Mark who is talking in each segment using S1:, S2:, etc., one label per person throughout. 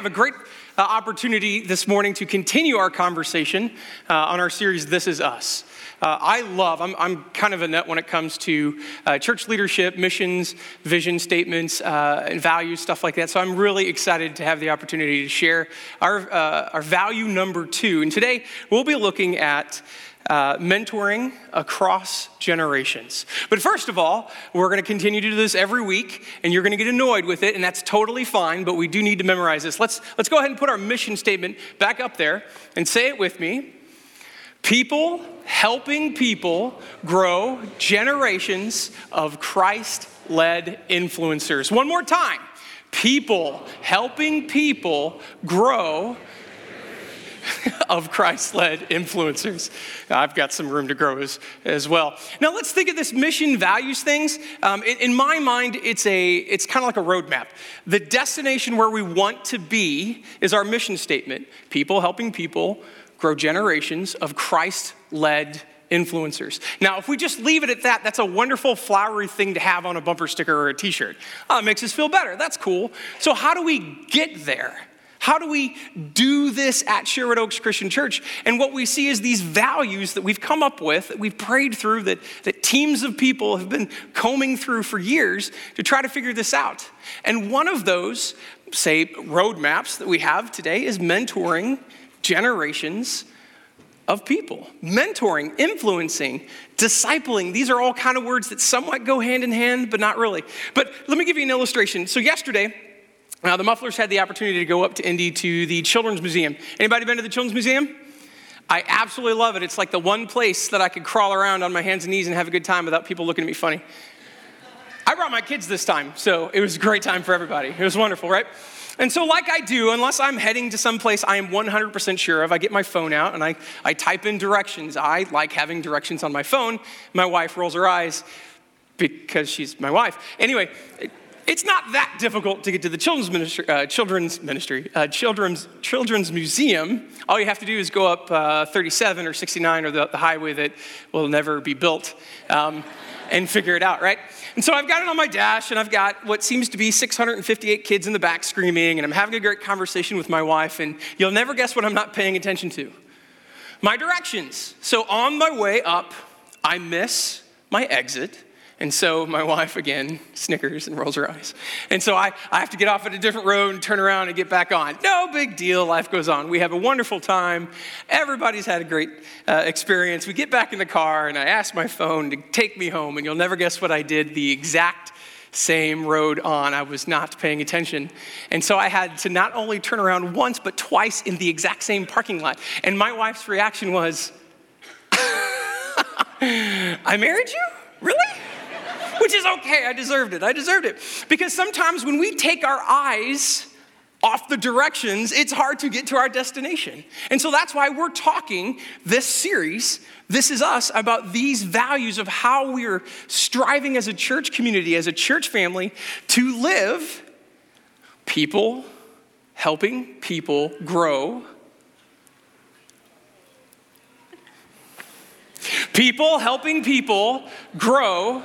S1: have a great uh, opportunity this morning to continue our conversation uh, on our series, This Is Us. Uh, I love, I'm, I'm, kind of a nut when it comes to uh, church leadership, missions, vision statements, uh, and values, stuff like that. So I'm really excited to have the opportunity to share our, uh, our value number two. And today we'll be looking at uh, mentoring across generations. But first of all, we're going to continue to do this every week, and you're going to get annoyed with it, and that's totally fine, but we do need to memorize this. Let's, let's go ahead and put our mission statement back up there and say it with me. People helping people grow generations of Christ led influencers. One more time. People helping people grow of Christ led influencers. I've got some room to grow as, as well. Now, let's think of this mission values things. Um, in, in, my mind, it's, a, it's kind of like a roadmap. The destination where we want to be is our mission statement people helping people grow generations of Christ led influencers. Now, if we just leave it at that, that's a wonderful flowery thing to have on a bumper sticker or a t shirt. Oh, it makes us feel better. That's cool. So, how do we get there? How do we do this at Sherwood Oaks Christian Church? And what we see is these values that we've come up with, that we've prayed through, that, that teams of people have been combing through for years to try to figure this out. And one of those, say, roadmaps that we have today is mentoring generations of people mentoring influencing discipling these are all kind of words that somewhat go hand in hand but not really but let me give you an illustration so yesterday now, the Mufflers had the opportunity to go up to Indy to the Children's Museum. Anybody been to the Children's Museum? I absolutely love it. It's like the one place that I could crawl around on my hands and knees and have a good time without people looking at me funny. I brought my kids this time, so it was a great time for everybody. It was wonderful, right? And so, like I do, unless I'm heading to some place I am 100% sure of, I get my phone out and I, I type in directions. I like having directions on my phone. My wife rolls her eyes because she's my wife. Anyway, it's not that difficult to get to the children's ministry, uh, children's, ministry uh, children's, children's museum. All you have to do is go up uh, 37 or 69 or the, the, highway that will never be built um, and figure it out, right? And so I've got it on my dash, and I've got what seems to be 658 kids in the back screaming, and I'm having a great conversation with my wife, and you'll never guess what I'm not paying attention to. My directions. So on my way up, I miss my exit and so my wife again snickers and rolls her eyes. And so I, I have to get off at a different road and turn around and get back on. No big deal, life goes on. We have a wonderful time. Everybody's had a great uh, experience. We get back in the car and I ask my phone to take me home, and you'll never guess what I did the exact same road on. I was not paying attention. And so I had to not only turn around once, but twice in the exact same parking lot. And my wife's reaction was, I married you? Really? which is okay. I deserved it. I deserved it. Because sometimes when we take our eyes off the directions, it's hard to get to our destination. And so that's why we're talking this series, This Is Us, about these values of how we're striving as a church community, as a church family, to live people helping people grow. People helping people grow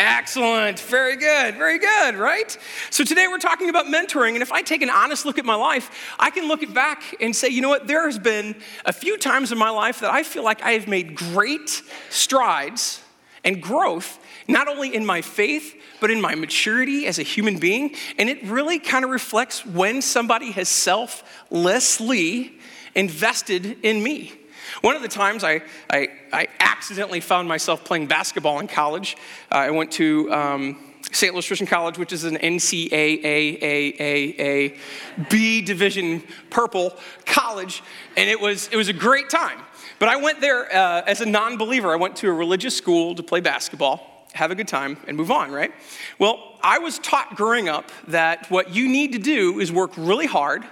S1: Excellent. Very good. Very good, right? So today we're talking about mentoring. And if I take an honest look at my life, I can look back and say, you know what? There has been a few times in my life that I feel like I have made great strides and growth, not only in my faith, but in my maturity as a human being. And it really kind of reflects when somebody has selflessly invested in me. One of the times I, I, I accidentally found myself playing basketball in college, uh, I went to um, St. Louis Christian College, which is an NCAA B division purple college, and it was, it was a great time. But I went there uh, as a non believer. I went to a religious school to play basketball, have a good time, and move on, right? Well, I was taught growing up that what you need to do is work really hard,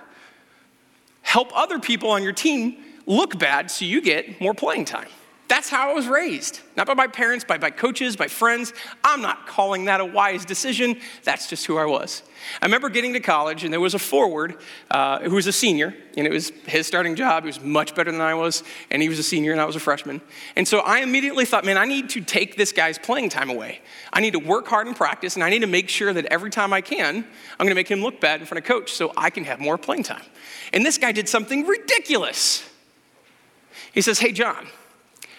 S1: help other people on your team look bad so you get more playing time. That's how I was raised. Not by my parents, by coaches, by friends. I'm not calling that a wise decision. That's just who I was. I remember getting to college, and there was a forward uh, who was a senior, and it was his starting job. He was much better than I was, and he was a senior, and I was a freshman. And so I immediately thought, man, I need to take this guy's playing time away. I need to work hard in practice, and I need to make sure that every time I can, I'm going to make him look bad in front of coach so I can have more playing time. And this guy did something ridiculous. He says, hey, John,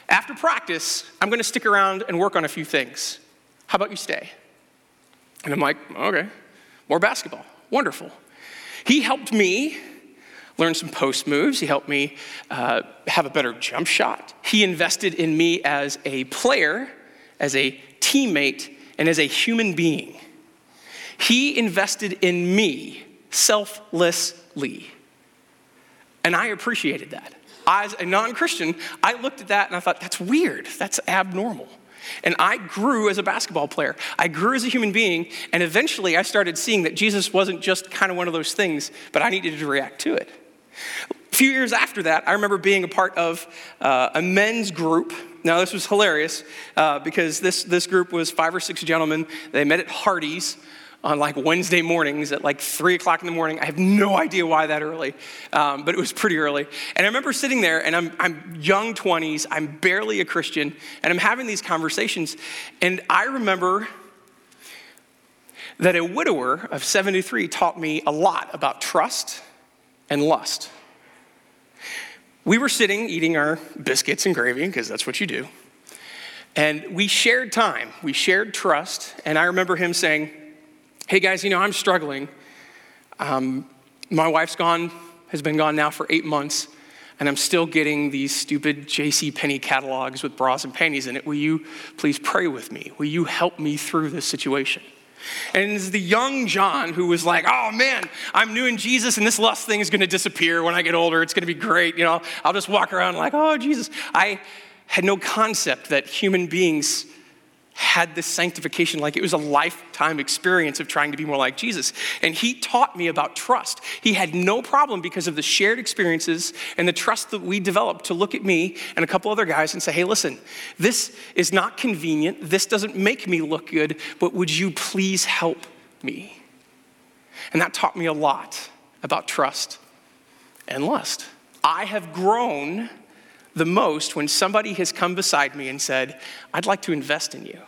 S1: after practice, I'm going to stick around and work on a few things. How about you stay? And I'm like, okay, more basketball. Wonderful. He helped me learn some post moves. He helped me uh, have a better jump shot. He invested in me as a player, as a teammate, and as a human being. He invested in me selflessly. And I appreciated that as a non Christian, I looked at that and I thought, that's weird. That's abnormal. And I grew as a basketball player. I grew as a human being. And eventually I started seeing that Jesus wasn't just kind of one of those things, but I needed to react to it. A few years after that, I remember being a part of uh, a men's group. Now, this was hilarious uh, because this, this group was five or six gentlemen. They met at Hardee's on like Wednesday mornings at like three o'clock in the morning. I have no idea why that early, um, but it was pretty early. And I remember sitting there, and I'm, I'm young 20s, I'm barely a Christian, and I'm having these conversations. And I remember that a widower of 73 taught me a lot about trust and lust. We were sitting eating our biscuits and gravy, because that's what you do. And we shared time, we shared trust, and I remember him saying, hey guys, you know, I'm struggling. Um, my wife's gone, has been gone now for eight months, and I'm still getting these stupid J.C. Penney catalogs with bras and panties in it. Will you please pray with me? Will you help me through this situation? And it's the young John who was like, oh man, I'm new in Jesus and this lust thing is gonna disappear when I get older. It's gonna be great. You know, I'll just walk around like, oh, Jesus. I had no concept that human beings had this sanctification like it was a lifetime experience of trying to be more like Jesus. And he taught me about trust. He had no problem because of the shared experiences and the trust that we developed to look at me and a couple other guys and say, hey, listen, this is not convenient. This doesn't make me look good, but would you please help me? And that taught me a lot about trust and lust. I have grown the most when somebody has come beside me and said, I'd like to invest in you.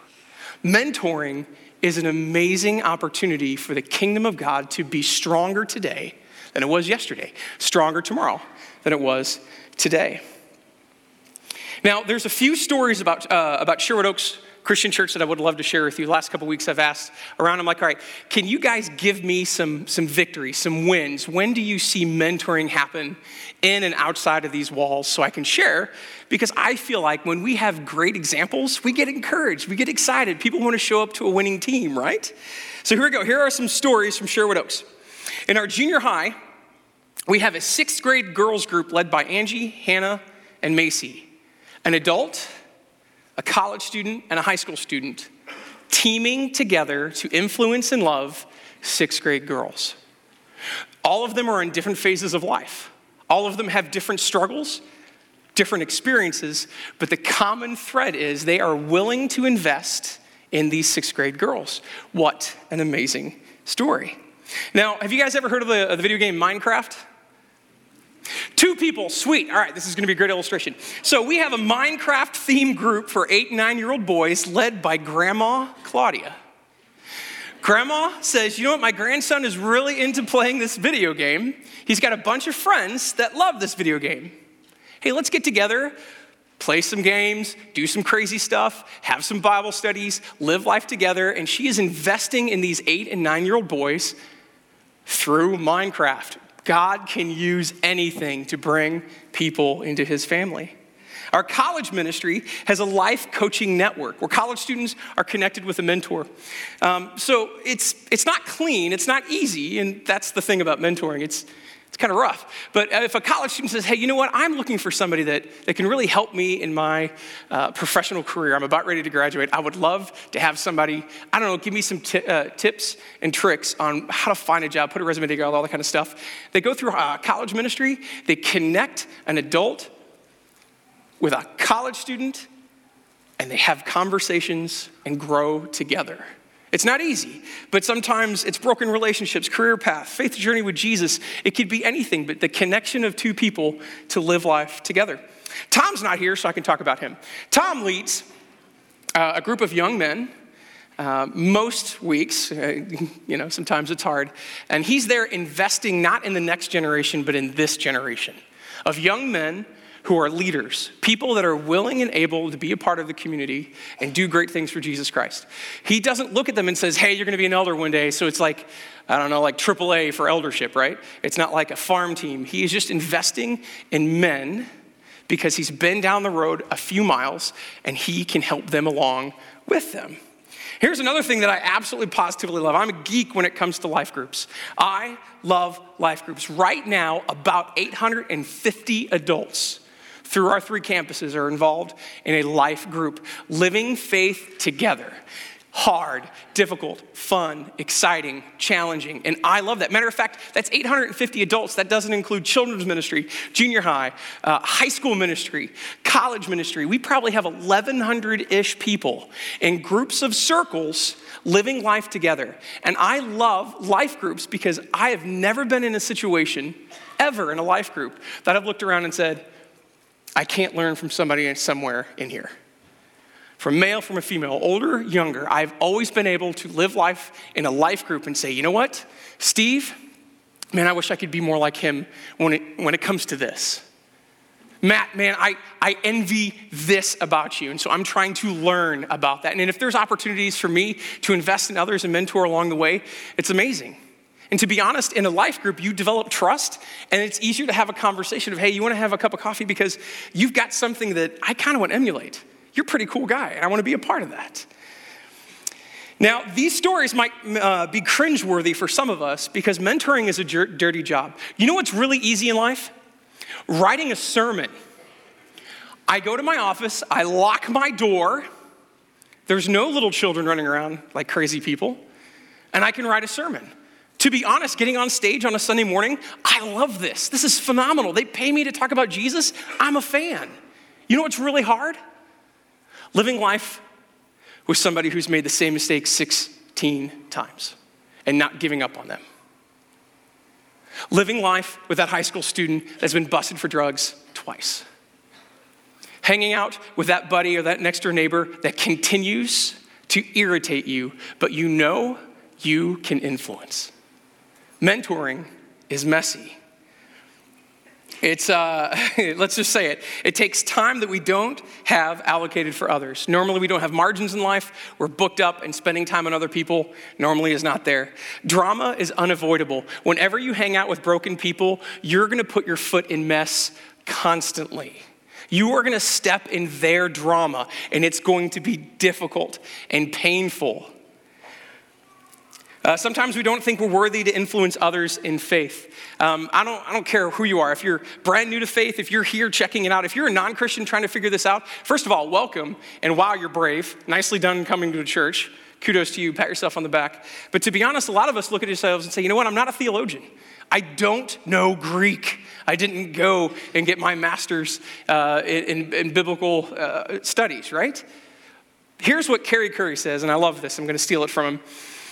S1: Mentoring is an amazing opportunity for the kingdom of God to be stronger today than it was yesterday, stronger tomorrow than it was today. Now, there's a few stories about, uh, about Sherwood Oaks Christian church that I would love to share with you. Last couple weeks I've asked around, I'm like, all right, can you guys give me some, some victories, some wins? When do you see mentoring happen in and outside of these walls so I can share? Because I feel like when we have great examples, we get encouraged, we get excited. People want to show up to a winning team, right? So here we go. Here are some stories from Sherwood Oaks. In our junior high, we have a sixth grade girls group led by Angie, Hannah, and Macy. An adult, a college student, and a high school student teaming together to influence and love sixth grade girls. All of them are in different phases of life. All of them have different struggles, different experiences, but the common thread is they are willing to invest in these sixth grade girls. What an amazing story. Now, have you guys ever heard of the, the video game Minecraft? Two people, sweet. All right, this is going to be a great illustration. So, we have a Minecraft theme group for eight and nine year old boys led by Grandma Claudia. Grandma says, You know what? My grandson is really into playing this video game. He's got a bunch of friends that love this video game. Hey, let's get together, play some games, do some crazy stuff, have some Bible studies, live life together. And she is investing in these eight and nine year old boys through Minecraft. God can use anything to bring people into his family. Our college ministry has a life coaching network where college students are connected with a mentor. Um, so it's, it's not clean, it's not easy, and that's the thing about mentoring. It's, it's kind of rough. But if a college student says, hey, you know what, I'm looking for somebody that, that can really help me in my uh, professional career, I'm about ready to graduate, I would love to have somebody, I don't know, give me some t- uh, tips and tricks on how to find a job, put a resume together, all that kind of stuff. They go through uh, college ministry, they connect an adult with a college student and they have conversations and grow together. It's not easy, but sometimes it's broken relationships, career path, faith journey with Jesus. It could be anything, but the connection of two people to live life together. Tom's not here, so I can talk about him. Tom leads uh, a group of young men. Uh, most weeks, uh, you know, sometimes it's hard. And he's there investing not in the next generation, but in this generation of young men who are leaders, people that are willing and able to be a part of the community and do great things for Jesus Christ. He doesn't look at them and says, hey, you're going to be an elder one day. So it's like, I don't know, like AAA for eldership, right? It's not like a farm team. He is just investing in men because he's been down the road a few miles and he can help them along with them. Here's another thing that I absolutely positively love. I'm a geek when it comes to life groups. I love life groups. Right now, about 850 adults through our three campuses are involved in a life group, living faith together. Hard, difficult, fun, exciting, challenging. And I love that. Matter of fact, that's 850 adults. That doesn't include children's ministry, junior high, uh, high school ministry, college ministry. We probably have 1,100 ish people in groups of circles living life together. And I love life groups because I have never been in a situation ever in a life group that I've looked around and said, I can't learn from somebody somewhere in here. From male, from a female, older, younger, I've always been able to live life in a life group and say, you know what, Steve, man, I wish I could be more like him when it, when it comes to this. Matt, man, I, I envy this about you. And so I'm trying to learn about that. And if there's opportunities for me to invest in others and mentor along the way, it's amazing. And to be honest, in a life group, you develop trust, and it's easier to have a conversation of, hey, you want to have a cup of coffee because you've got something that I kind of want to emulate. You're a pretty cool guy, and I want to be a part of that. Now, these stories might uh, be cringeworthy for some of us because mentoring is a jer- dirty job. You know what's really easy in life? Writing a sermon. I go to my office, I lock my door, there's no little children running around like crazy people, and I can write a sermon. To be honest, getting on stage on a Sunday morning, I love this. This is phenomenal. They pay me to talk about Jesus. I'm a fan. You know what's really hard? Living life with somebody who's made the same mistake 16 times and not giving up on them. Living life with that high school student that's been busted for drugs twice. Hanging out with that buddy or that next door neighbor that continues to irritate you, but you know you can influence. Mentoring is messy. It's, uh, let's just say it, it takes time that we don't have allocated for others. Normally, we don't have margins in life. We're booked up, and spending time on other people normally is not there. Drama is unavoidable. Whenever you hang out with broken people, you're gonna put your foot in mess constantly. You are gonna step in their drama, and it's going to be difficult and painful. Uh, sometimes we don't think we're worthy to influence others in faith. Um, I, don't, I don't care who you are. If you're brand new to faith, if you're here checking it out, if you're a non Christian trying to figure this out, first of all, welcome. And wow, you're brave. Nicely done coming to church. Kudos to you. Pat yourself on the back. But to be honest, a lot of us look at ourselves and say, you know what? I'm not a theologian. I don't know Greek. I didn't go and get my master's uh, in, in, biblical uh, studies, right? Here's what Kerry Curry says, and I love this. I'm going to steal it from him.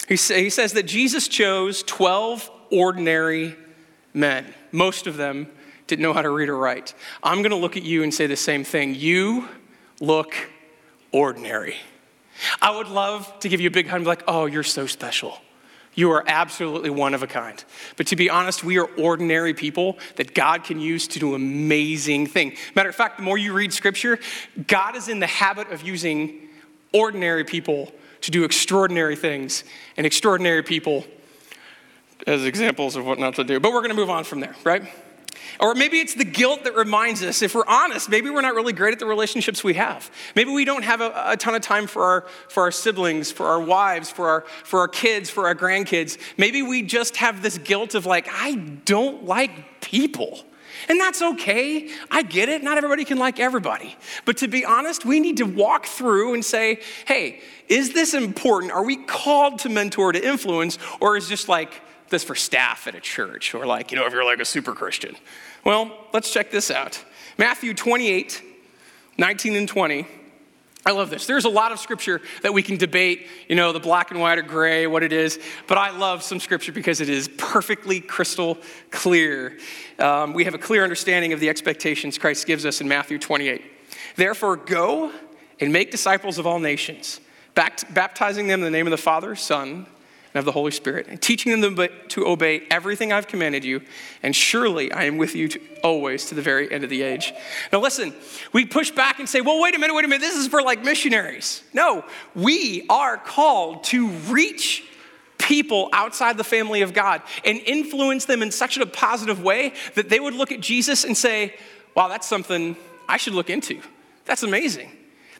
S1: He, say, he says that Jesus chose 12 ordinary men. Most of them didn't know how to read or write. I'm going to look at you and say the same thing. You look ordinary. I would love to give you a big hug like, oh, you're so special. You are absolutely one of a kind. But to be honest, we are ordinary people that God can use to do amazing things. Matter of fact, the more you read scripture, God is in the habit of using ordinary people to do extraordinary things and extraordinary people as examples of what not to do. But we're going to move on from there, right? Or maybe it's the guilt that reminds us, if we're honest, maybe we're not really great at the relationships we have. Maybe we don't have a, a, ton of time for our, for our siblings, for our wives, for our, for our kids, for our grandkids. Maybe we just have this guilt of like, I don't like people. And that's okay. I get it. Not everybody can like everybody. But to be honest, we need to walk through and say, hey, is this important? Are we called to mentor, to influence, or is just like this for staff at a church, or like, you know, if you're like a super Christian? Well, let's check this out. Matthew 28, 19 and 20. I love this. There's a lot of scripture that we can debate, you know, the black and white or gray, what it is, but I love some scripture because it is perfectly crystal clear. Um, we have a clear understanding of the expectations Christ gives us in Matthew 28. Therefore, go and make disciples of all nations, baptizing them in the name of the Father, Son, and of the Holy Spirit, and teaching them to obey everything I've commanded you, and surely I am with you to, always to the very end of the age. Now, listen, we push back and say, well, wait a minute, wait a minute, this is for like missionaries. No, we are called to reach people outside the family of God and influence them in such a positive way that they would look at Jesus and say, wow, that's something I should look into. That's amazing.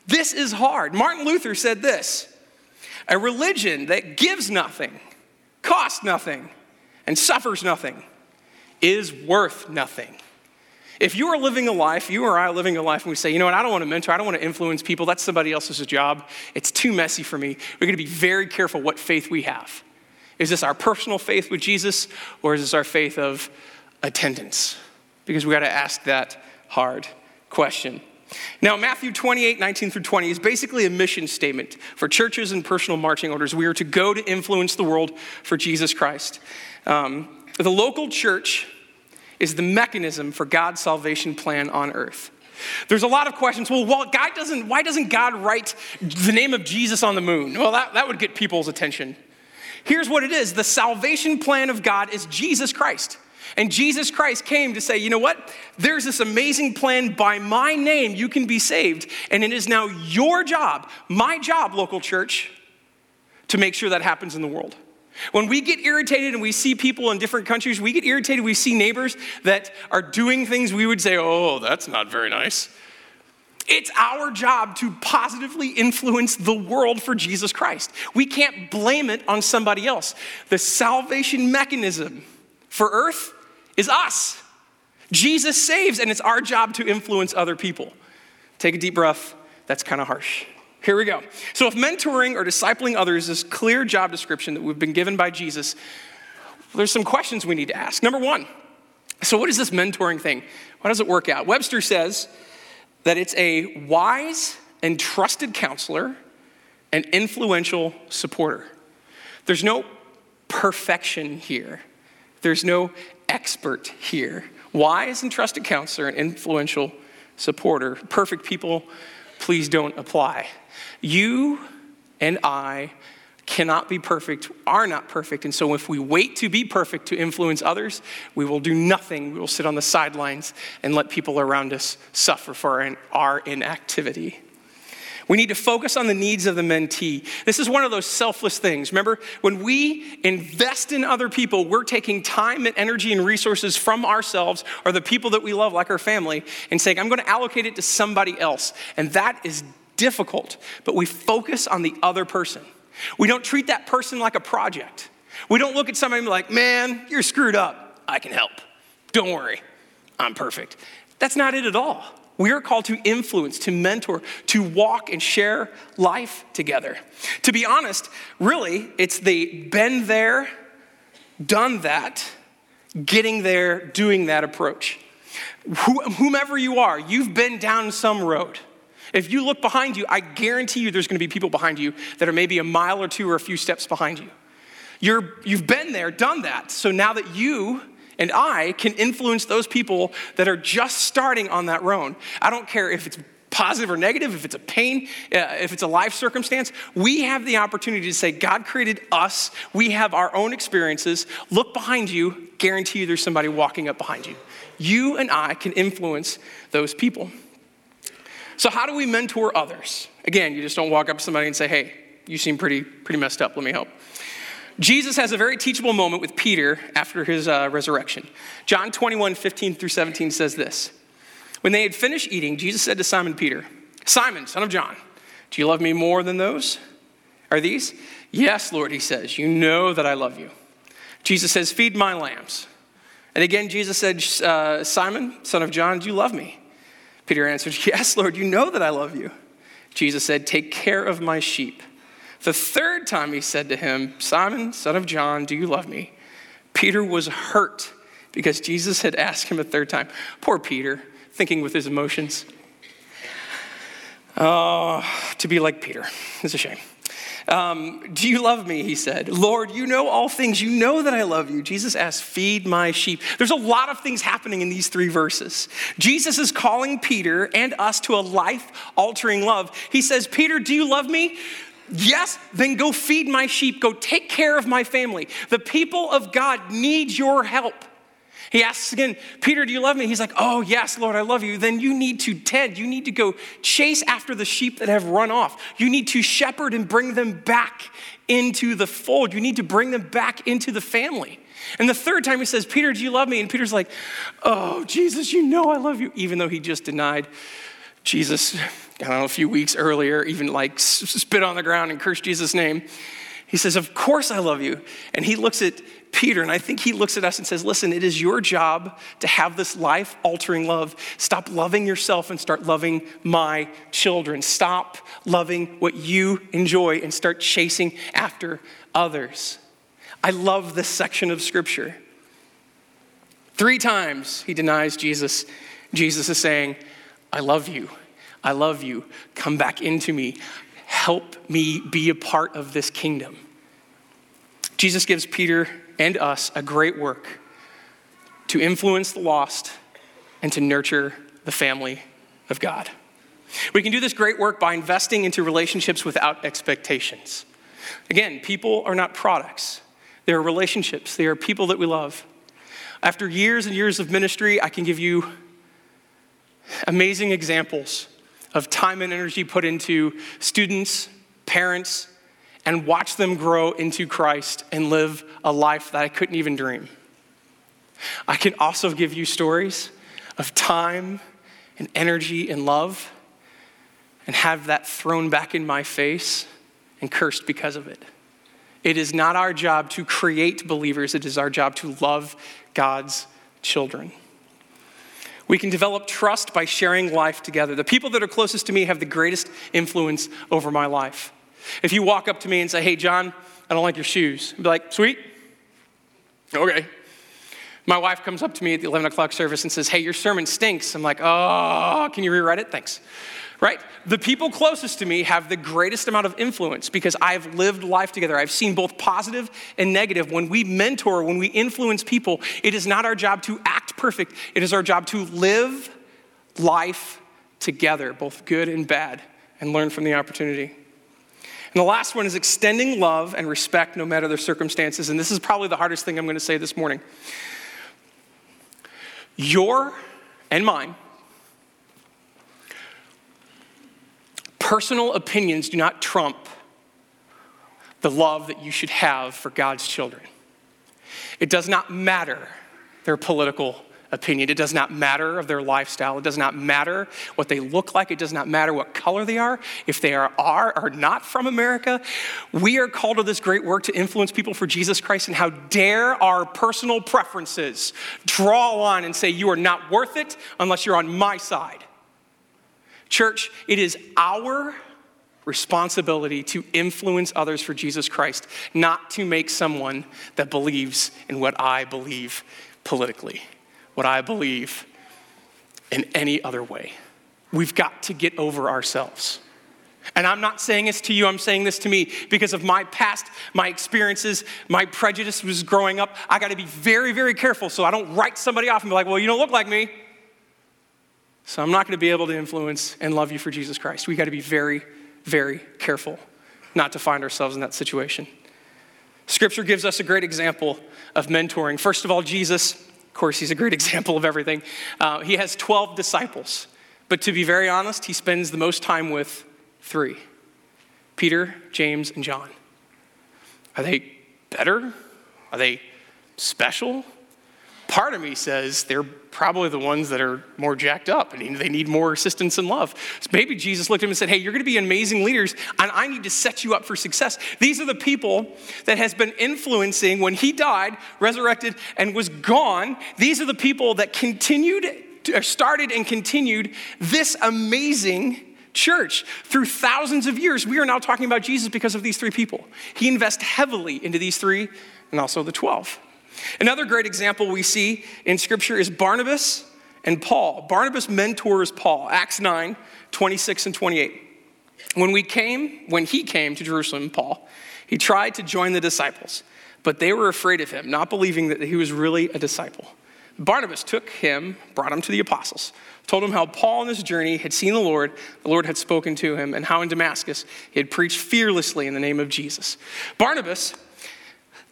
S1: This is hard. Martin Luther said this a religion that gives nothing, costs nothing, and suffers nothing is worth nothing. If you are living a life, you or I are living a life, and we say, you know what, I don't want to mentor, I don't want to influence people, that's somebody else's job, it's too messy for me. We're going to be very careful what faith we have. Is this our personal faith with Jesus, or is this our faith of attendance? Because we got to ask that hard question. Now, Matthew 28, 19 through 20 is basically a mission statement for churches and personal marching orders. We are to go to influence the world for Jesus Christ. Um, the local church is the mechanism for God's salvation plan on earth. There's a lot of questions. Well, God doesn't, why doesn't God write the name of Jesus on the moon? Well, that, that would get people's attention. Here's what it is the salvation plan of God is Jesus Christ. And Jesus Christ came to say, you know what? There's this amazing plan by my name, you can be saved. And it is now your job, my job, local church, to make sure that happens in the world. When we get irritated and we see people in different countries, we get irritated, we see neighbors that are doing things we would say, oh, that's not very nice. It's our job to positively influence the world for Jesus Christ. We can't blame it on somebody else. The salvation mechanism for earth is us. Jesus saves, and it's our job to influence other people. Take a deep breath. That's kind of harsh. Here we go. So, if mentoring or discipling others is clear job description that we've been given by Jesus, there's some questions we need to ask. Number one, so what is this mentoring thing? How does it work out? Webster says that it's a wise and trusted counselor and influential supporter. There's no perfection here. There's no expert here. Wise and trusted counselor and influential supporter. Perfect people, please don't apply. You and I cannot be perfect, are not perfect. And so if we wait to be perfect to influence others, we will do nothing. We will sit on the sidelines and let people around us suffer for our inactivity. We need to focus on the needs of the mentee. This is one of those selfless things. Remember, when we invest in other people, we're taking time and energy and resources from ourselves or the people that we love, like our family, and saying, I'm going to allocate it to somebody else. And that is difficult, but we focus on the other person. We don't treat that person like a project. We don't look at somebody and be like, man, you're screwed up. I can help. Don't worry, I'm perfect. That's not it at all. We are called to influence, to mentor, to walk and share life together. To be honest, really, it's the been there, done that, getting there, doing that approach. Whomever you are, you've been down some road. If you look behind you, I guarantee you there's going to be people behind you that are maybe a mile or two or a few steps behind you. You're, you've been there, done that. So now that you and I can influence those people that are just starting on that road. I don't care if it's positive or negative, if it's a pain, uh, if it's a life circumstance, we have the opportunity to say, God created us. We have our own experiences. Look behind you, guarantee you there's somebody walking up behind you. You and I can influence those people. So, how do we mentor others? Again, you just don't walk up to somebody and say, hey, you seem pretty, pretty messed up. Let me help. Jesus has a very teachable moment with Peter after his uh, resurrection. John 21, 15 through 17 says this When they had finished eating, Jesus said to Simon Peter, Simon, son of John, do you love me more than those? Are these? Yes, Lord, he says, You know that I love you. Jesus says, Feed my lambs. And again, Jesus said, uh, Simon, son of John, do you love me? Peter answered, Yes, Lord, you know that I love you. Jesus said, Take care of my sheep. The third time he said to him, Simon, son of John, do you love me? Peter was hurt because Jesus had asked him a third time. Poor Peter, thinking with his emotions. Oh, to be like Peter. It's a shame. Um, do you love me? He said. Lord, you know all things. You know that I love you. Jesus asked, Feed my sheep. There's a lot of things happening in these three verses. Jesus is calling Peter and us to a life altering love. He says, Peter, do you love me? Yes, then go feed my sheep. Go take care of my family. The people of God need your help. He asks again, Peter, do you love me? He's like, Oh, yes, Lord, I love you. Then you need to tend. You need to go chase after the sheep that have run off. You need to shepherd and bring them back into the fold. You need to bring them back into the family. And the third time he says, Peter, do you love me? And Peter's like, Oh, Jesus, you know I love you, even though he just denied Jesus, I don't know, a few weeks earlier, even like spit on the ground and cursed Jesus' name. He says, Of course I love you. And he looks at Peter, and I think he looks at us and says, Listen, it is your job to have this life altering love. Stop loving yourself and start loving my children. Stop loving what you enjoy and start chasing after others. I love this section of scripture. Three times he denies Jesus. Jesus is saying, I love you. I love you. Come back into me. Help me be a part of this kingdom. Jesus gives Peter and us a great work to influence the lost and to nurture the family of God. We can do this great work by investing into relationships without expectations. Again, people are not products, they are relationships, they are people that we love. After years and years of ministry, I can give you amazing examples of time and energy put into students, parents, and watch them grow into Christ and live a life that I couldn't even dream. I can also give you stories of time and energy and love and have that thrown back in my face and cursed because of it. It is not our job to create believers, it is our job to love God's children. We can develop trust by sharing life together. The people that are closest to me have the greatest influence over my life. If you walk up to me and say, hey, John, I don't like your shoes, I'd be like, sweet. Okay. My wife comes up to me at the 11 o'clock service and says, hey, your sermon stinks. I'm like, oh, can you rewrite it? Thanks. Right? The people closest to me have the greatest amount of influence because I've lived life together. I've seen both positive and negative. When we mentor, when we influence people, it is not our job to act perfect, it is our job to live life together, both good and bad, and learn from the opportunity. And the last one is extending love and respect no matter the circumstances. And this is probably the hardest thing I'm going to say this morning. Your and mine personal opinions do not trump the love that you should have for God's children. It does not matter their political opinion. It does not matter of their lifestyle. It does not matter what they look like. It does not matter what color they are. If they are, are or not from America, we are called to this great work to influence people for Jesus Christ. And how dare our personal preferences draw on and say, You are not worth it unless you're on my side. Church, it is our responsibility to influence others for Jesus Christ, not to make someone that believes in what I believe politically what I believe in any other way. We've got to get over ourselves. And I'm not saying this to you, I'm saying this to me because of my past, my experiences, my prejudice was growing up. I got to be very, very careful so I don't write somebody off and be like, well, you don't look like me. So I'm not going to be able to influence and love you for Jesus Christ. We got to be very, very careful not to find ourselves in that situation. Scripture gives us a great example of mentoring. First of all, Jesus course, he's a great example of everything. Uh, he has 12 disciples, but to be very honest, he spends the most time with three Peter, James, and John. Are they better? Are they special? Part of me says they're probably the ones that are more jacked up and they need more assistance and love. So maybe Jesus looked at him and said, Hey, you're going to be amazing leaders, and I need to set you up for success. These are the people that has been influencing when he died, resurrected, and was gone. These are the people that continued, started and continued this amazing church through thousands of years. We are now talking about Jesus because of these three people. He invests heavily into these three and also the 12. Another great example we see in Scripture is Barnabas and Paul. Barnabas mentors Paul, Acts 9, 26 and 28. When we came, when he came to Jerusalem, Paul, he tried to join the disciples, but they were afraid of him, not believing that he was really a disciple. Barnabas took him, brought him to the apostles, told him how Paul on his journey had seen the Lord, the Lord had spoken to him, and how in Damascus he had preached fearlessly in the name of Jesus. Barnabas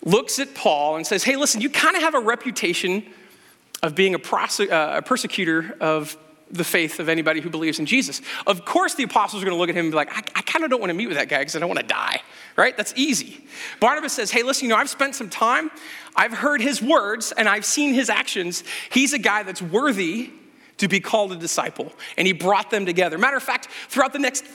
S1: looks at Paul and says, Hey, listen, you kind of have a reputation of being a, prose- uh, a persecutor of the faith of anybody who believes in Jesus. Of course, the apostles are going to look at him and be like, I, I kind of don't want to meet with that guy because I don't want to die, right? That's easy. Barnabas says, Hey, listen, you know, I've spent some time, I've heard his words, and I've seen his actions. He's a guy that's worthy to be called a disciple. And he brought them together. Matter of fact, throughout the next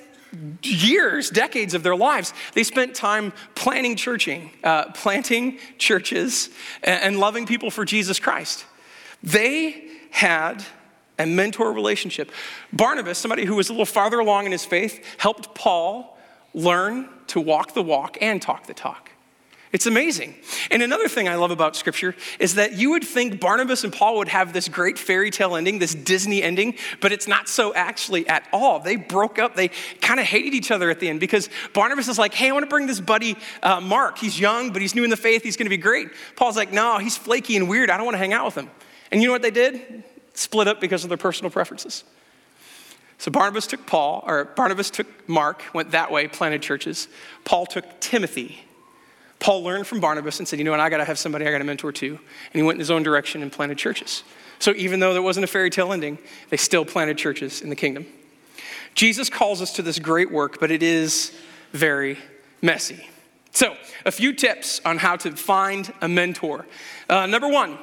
S1: years, decades of their lives, they spent time planning churching, uh, planting churches, and, and loving people for Jesus Christ. They had a mentor relationship. Barnabas, somebody who was a little farther along in his faith, helped Paul learn to walk the walk and talk the talk. It's amazing. And another thing I love about scripture is that you would think Barnabas and Paul would have this great fairy tale ending, this Disney ending, but it's not so actually at all. They broke up, they kind of hated each other at the end because Barnabas is like, hey, I want to bring this buddy uh, Mark. He's young, but he's new in the faith, he's going to be great. Paul's like, no, he's flaky and weird. I don't want to hang out with him. And you know what they did? split up because of their personal preferences. So Barnabas took Paul, or Barnabas took Mark, went that way, planted churches. Paul took Timothy. Paul learned from Barnabas and said, You know what, I got to have somebody I got to mentor too. And he went in his own direction and planted churches. So even though there wasn't a fairy tale ending, they still planted churches in the kingdom. Jesus calls us to this great work, but it is very messy. So, a few tips on how to find a mentor. Uh, number one,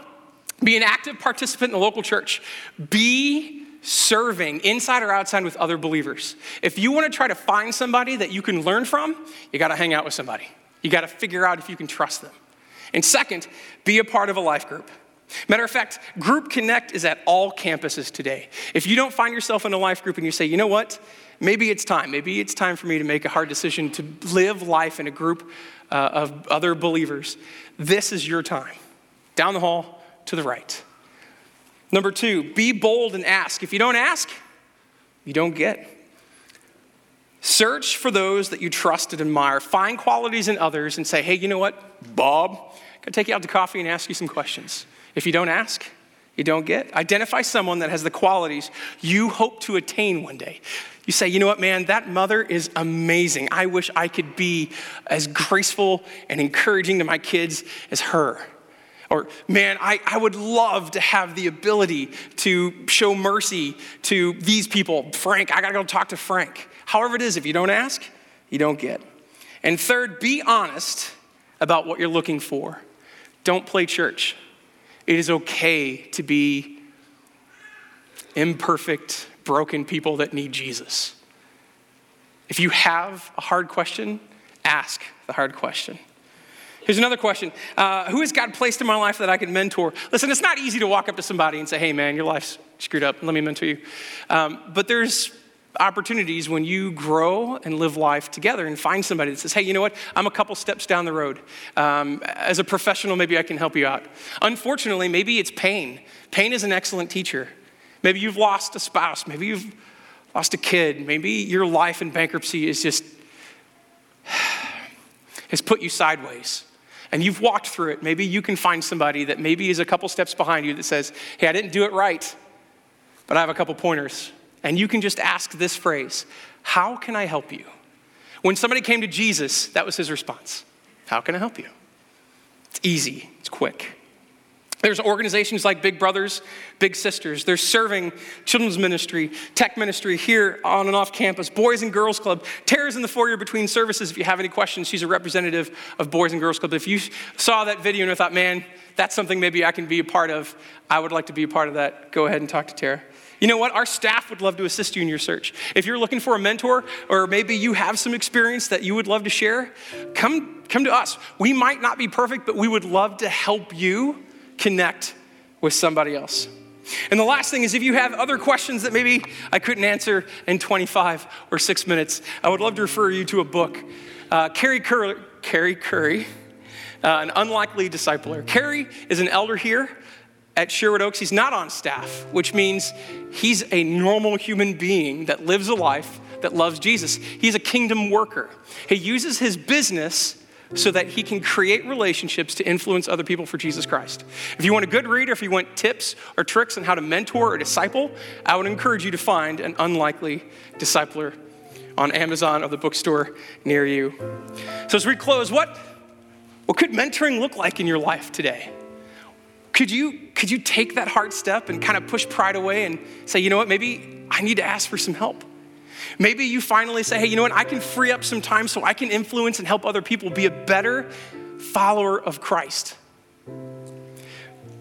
S1: be an active participant in the local church. Be serving inside or outside with other believers. If you want to try to find somebody that you can learn from, you got to hang out with somebody. You got to figure out if you can trust them. And second, be a part of a life group. Matter of fact, Group Connect is at all campuses today. If you don't find yourself in a life group and you say, you know what, maybe it's time, maybe it's time for me to make a hard decision to live life in a group uh, of other believers, this is your time. Down the hall, to the right. Number two, be bold and ask. If you don't ask, you don't get. Search for those that you trust and admire. Find qualities in others and say, hey, you know what, Bob, gonna take you out to coffee and ask you some questions. If you don't ask, you don't get. Identify someone that has the qualities you hope to attain one day. You say, you know what, man, that mother is amazing. I wish I could be as graceful and encouraging to my kids as her. Or, man, I, I would love to have the ability to show mercy to these people. Frank, I gotta go talk to Frank. However, it is, if you don't ask, you don't get. And third, be honest about what you're looking for. Don't play church. It is okay to be imperfect, broken people that need Jesus. If you have a hard question, ask the hard question. Here's another question uh, Who has God placed in my life that I can mentor? Listen, it's not easy to walk up to somebody and say, hey, man, your life's screwed up. Let me mentor you. Um, but there's opportunities when you grow and live life together and find somebody that says, hey, you know what? I'm a couple steps down the road. Um, as a professional, maybe I can help you out. Unfortunately, maybe it's pain. Pain is an excellent teacher. Maybe you've lost a spouse. Maybe you've lost a kid. Maybe your life in bankruptcy is just, has put you sideways and you've walked through it, maybe you can find somebody that maybe is a couple steps behind you that says, Hey, I didn't do it right, but I have a couple pointers. And you can just ask this phrase How can I help you? When somebody came to Jesus, that was his response How can I help you? It's easy, it's quick. There's organizations like Big Brothers, Big Sisters. They're serving children's ministry, tech ministry here on and off campus, Boys and Girls Club. Tara's in the foyer between services. If you have any questions, she's a representative of Boys and Girls Club. If you saw that video and thought, man, that's something maybe I can be a part of, I would like to be a part of that, go ahead and talk to Tara. You know what? Our staff would love to assist you in your search. If you're looking for a mentor, or maybe you have some experience that you would love to share, come, come to us. We might not be perfect, but we would love to help you connect with somebody else. And the last thing is if you have other questions that maybe I couldn't answer in 25 or six minutes, I would love to refer you to a book. Uh, Carrie, Curry, Carrie Curry, uh, an unlikely discipler. Carrie is an elder here at Sherwood Oaks. He's not on staff, which means he's a normal human being that lives a life that loves Jesus. He's a kingdom worker. He uses his business so that he can create relationships to influence other people for Jesus Christ. If you want a good read or if you want tips or tricks on how to mentor or disciple, I would encourage you to find an unlikely discipler on Amazon or the bookstore near you. So as we close, what, what could mentoring look like in your life today? Could you, could you take that hard step and kind of push pride away and say, you know what, maybe I need to ask for some help? Maybe you finally say, hey, you know what? I can free up some time so I can influence and help other people be a better follower of Christ.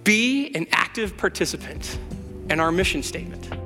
S1: Be an active participant in our mission statement.